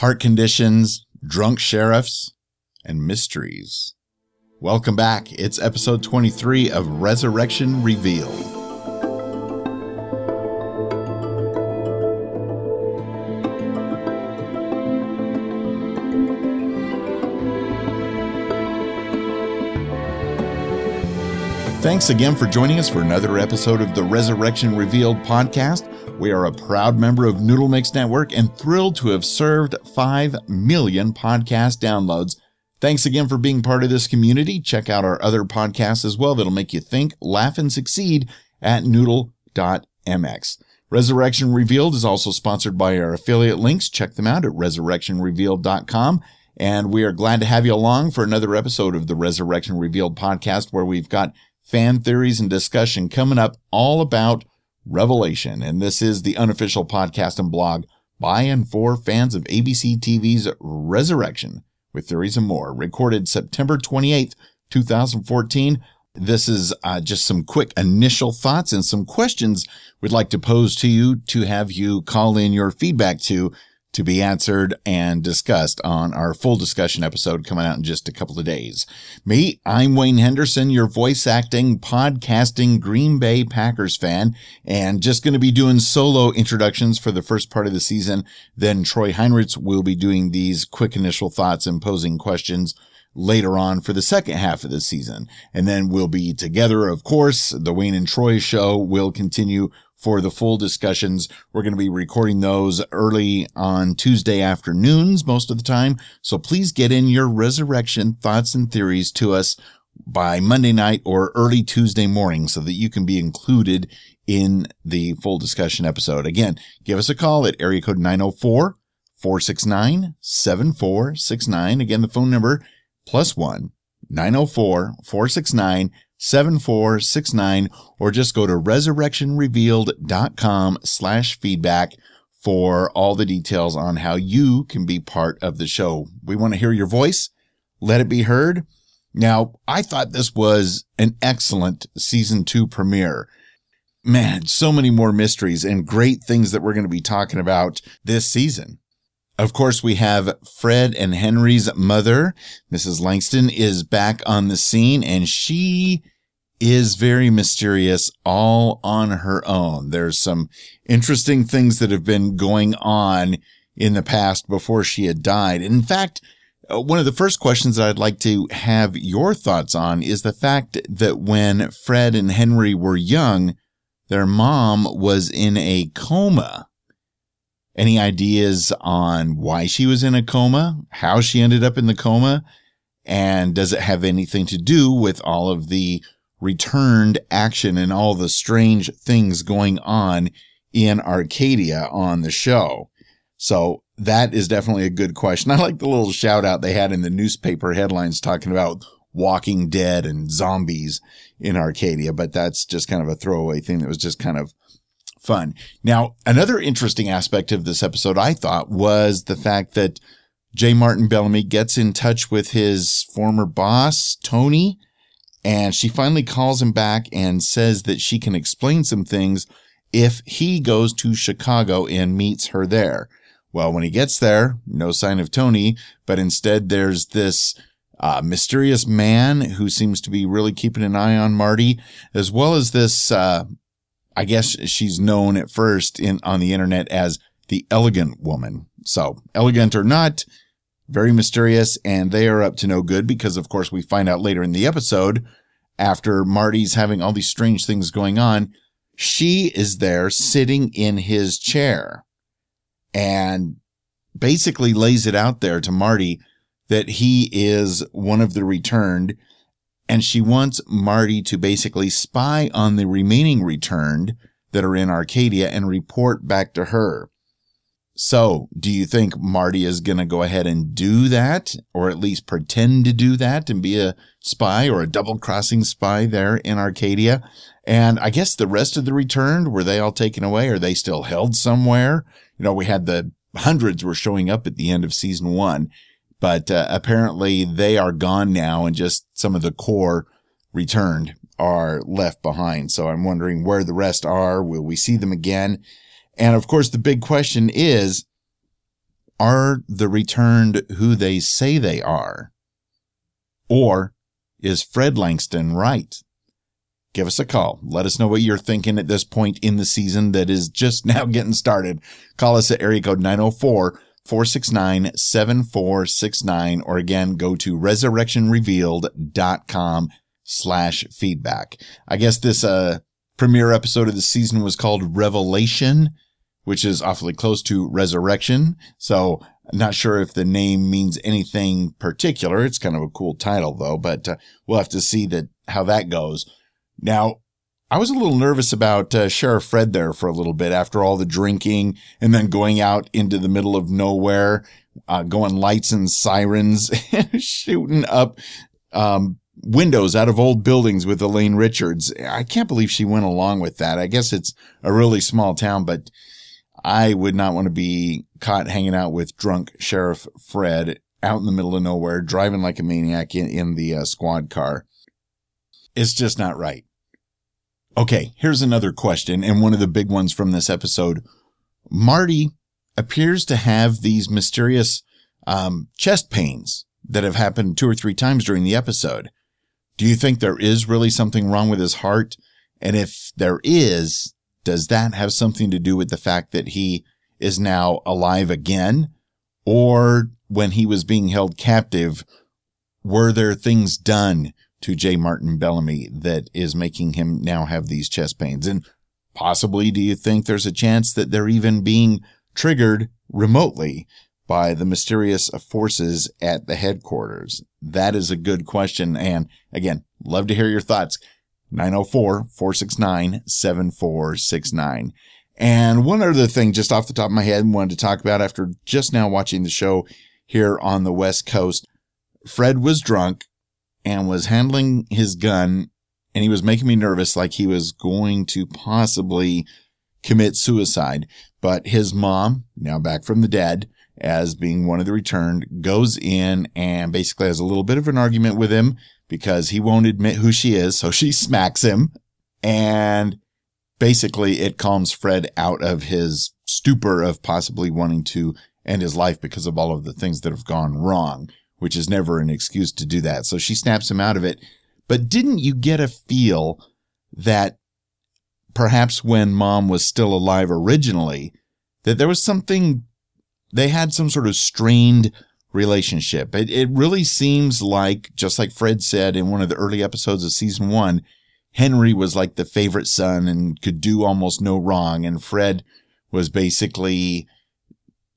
heart conditions, drunk sheriffs, and mysteries. Welcome back. It's episode 23 of Resurrection Revealed. Thanks again for joining us for another episode of the Resurrection Revealed podcast. We are a proud member of Noodle Mix Network and thrilled to have served 5 million podcast downloads. Thanks again for being part of this community. Check out our other podcasts as well that'll make you think, laugh, and succeed at noodle.mx. Resurrection Revealed is also sponsored by our affiliate links. Check them out at resurrectionrevealed.com. And we are glad to have you along for another episode of the Resurrection Revealed podcast where we've got fan theories and discussion coming up all about Revelation. And this is the unofficial podcast and blog by and for fans of ABC TV's Resurrection with theories and more. Recorded September 28th, 2014. This is uh, just some quick initial thoughts and some questions we'd like to pose to you to have you call in your feedback to to be answered and discussed on our full discussion episode coming out in just a couple of days. Me, I'm Wayne Henderson, your voice acting, podcasting Green Bay Packers fan, and just going to be doing solo introductions for the first part of the season. Then Troy Heinrichs will be doing these quick initial thoughts and posing questions later on for the second half of the season. And then we'll be together, of course. The Wayne and Troy show will continue for the full discussions. We're going to be recording those early on Tuesday afternoons most of the time. So please get in your resurrection thoughts and theories to us by Monday night or early Tuesday morning so that you can be included in the full discussion episode. Again, give us a call at area code 904 469 7469. Again, the phone number plus one 904 469 7469 or just go to resurrectionrevealed.com slash feedback for all the details on how you can be part of the show. We want to hear your voice. Let it be heard. Now, I thought this was an excellent season two premiere. Man, so many more mysteries and great things that we're going to be talking about this season. Of course, we have Fred and Henry's mother, Mrs. Langston, is back on the scene and she is very mysterious all on her own. There's some interesting things that have been going on in the past before she had died. In fact, uh, one of the first questions that I'd like to have your thoughts on is the fact that when Fred and Henry were young, their mom was in a coma. Any ideas on why she was in a coma, how she ended up in the coma, and does it have anything to do with all of the returned action and all the strange things going on in Arcadia on the show. So that is definitely a good question. I like the little shout out they had in the newspaper headlines talking about walking dead and zombies in Arcadia, but that's just kind of a throwaway thing that was just kind of fun. Now, another interesting aspect of this episode I thought was the fact that J. Martin Bellamy gets in touch with his former boss, Tony, and she finally calls him back and says that she can explain some things if he goes to Chicago and meets her there. Well, when he gets there, no sign of Tony, but instead there's this uh, mysterious man who seems to be really keeping an eye on Marty, as well as this, uh, I guess she's known at first in, on the internet as the elegant woman. So elegant or not, very mysterious, and they are up to no good because, of course, we find out later in the episode, after Marty's having all these strange things going on, she is there sitting in his chair and basically lays it out there to Marty that he is one of the returned. And she wants Marty to basically spy on the remaining returned that are in Arcadia and report back to her. So, do you think Marty is going to go ahead and do that, or at least pretend to do that and be a spy or a double crossing spy there in Arcadia? And I guess the rest of the returned, were they all taken away? Are they still held somewhere? You know, we had the hundreds were showing up at the end of season one, but uh, apparently they are gone now and just some of the core returned are left behind. So I'm wondering where the rest are. Will we see them again? And of course, the big question is, Are the returned who they say they are? Or is Fred Langston right? Give us a call. Let us know what you're thinking at this point in the season that is just now getting started. Call us at area code 904 469 7469 or again go to resurrectionrevealed.com slash feedback. I guess this uh premiere episode of the season was called Revelation, which is awfully close to resurrection. So not sure if the name means anything particular. It's kind of a cool title though, but uh, we'll have to see that how that goes. Now, I was a little nervous about uh, Sheriff Fred there for a little bit after all the drinking and then going out into the middle of nowhere, uh, going lights and sirens, shooting up um, windows out of old buildings with Elaine Richards. I can't believe she went along with that. I guess it's a really small town, but I would not want to be caught hanging out with drunk Sheriff Fred out in the middle of nowhere, driving like a maniac in, in the uh, squad car. It's just not right. Okay, here's another question, and one of the big ones from this episode. Marty appears to have these mysterious um, chest pains that have happened two or three times during the episode. Do you think there is really something wrong with his heart? And if there is, does that have something to do with the fact that he is now alive again? Or when he was being held captive, were there things done to J. Martin Bellamy that is making him now have these chest pains? And possibly, do you think there's a chance that they're even being triggered remotely by the mysterious forces at the headquarters? That is a good question. And again, love to hear your thoughts. 904-469-7469. And one other thing just off the top of my head wanted to talk about after just now watching the show here on the West Coast. Fred was drunk and was handling his gun and he was making me nervous like he was going to possibly commit suicide. But his mom, now back from the dead, as being one of the returned, goes in and basically has a little bit of an argument with him because he won't admit who she is. So she smacks him and basically it calms Fred out of his stupor of possibly wanting to end his life because of all of the things that have gone wrong, which is never an excuse to do that. So she snaps him out of it. But didn't you get a feel that perhaps when mom was still alive originally, that there was something they had some sort of strained relationship. It, it really seems like, just like Fred said in one of the early episodes of season one, Henry was like the favorite son and could do almost no wrong. And Fred was basically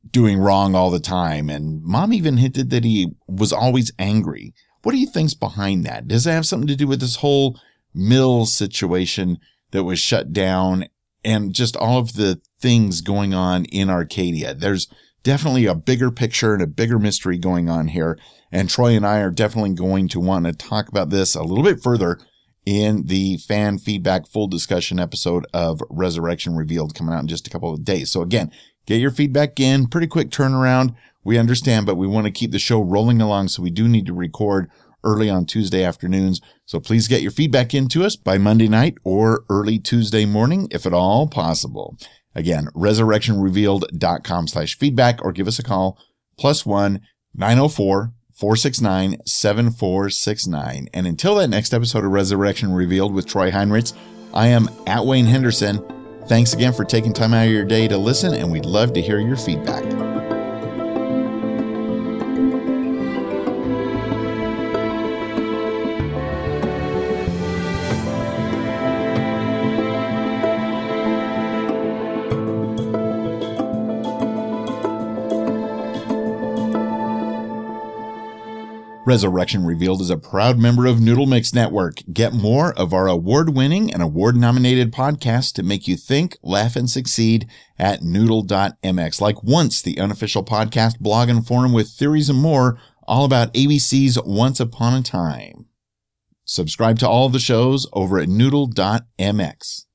doing wrong all the time. And mom even hinted that he was always angry. What do you think's behind that? Does it have something to do with this whole mill situation that was shut down and just all of the things going on in Arcadia? There's definitely a bigger picture and a bigger mystery going on here. And Troy and I are definitely going to want to talk about this a little bit further in the fan feedback full discussion episode of Resurrection Revealed coming out in just a couple of days. So again, get your feedback in, pretty quick turnaround. We understand, but we want to keep the show rolling along. So we do need to record early on Tuesday afternoons. So please get your feedback into us by Monday night or early Tuesday morning, if at all possible. Again, resurrectionrevealed.com slash feedback or give us a call plus one 904 469 7469. And until that next episode of Resurrection Revealed with Troy Heinrichs, I am at Wayne Henderson. Thanks again for taking time out of your day to listen, and we'd love to hear your feedback. Resurrection Revealed is a proud member of Noodle Mix Network. Get more of our award-winning and award-nominated podcasts to make you think, laugh, and succeed at noodle.mx. Like once, the unofficial podcast blog and forum with theories and more all about ABC's Once Upon a Time. Subscribe to all the shows over at noodle.mx.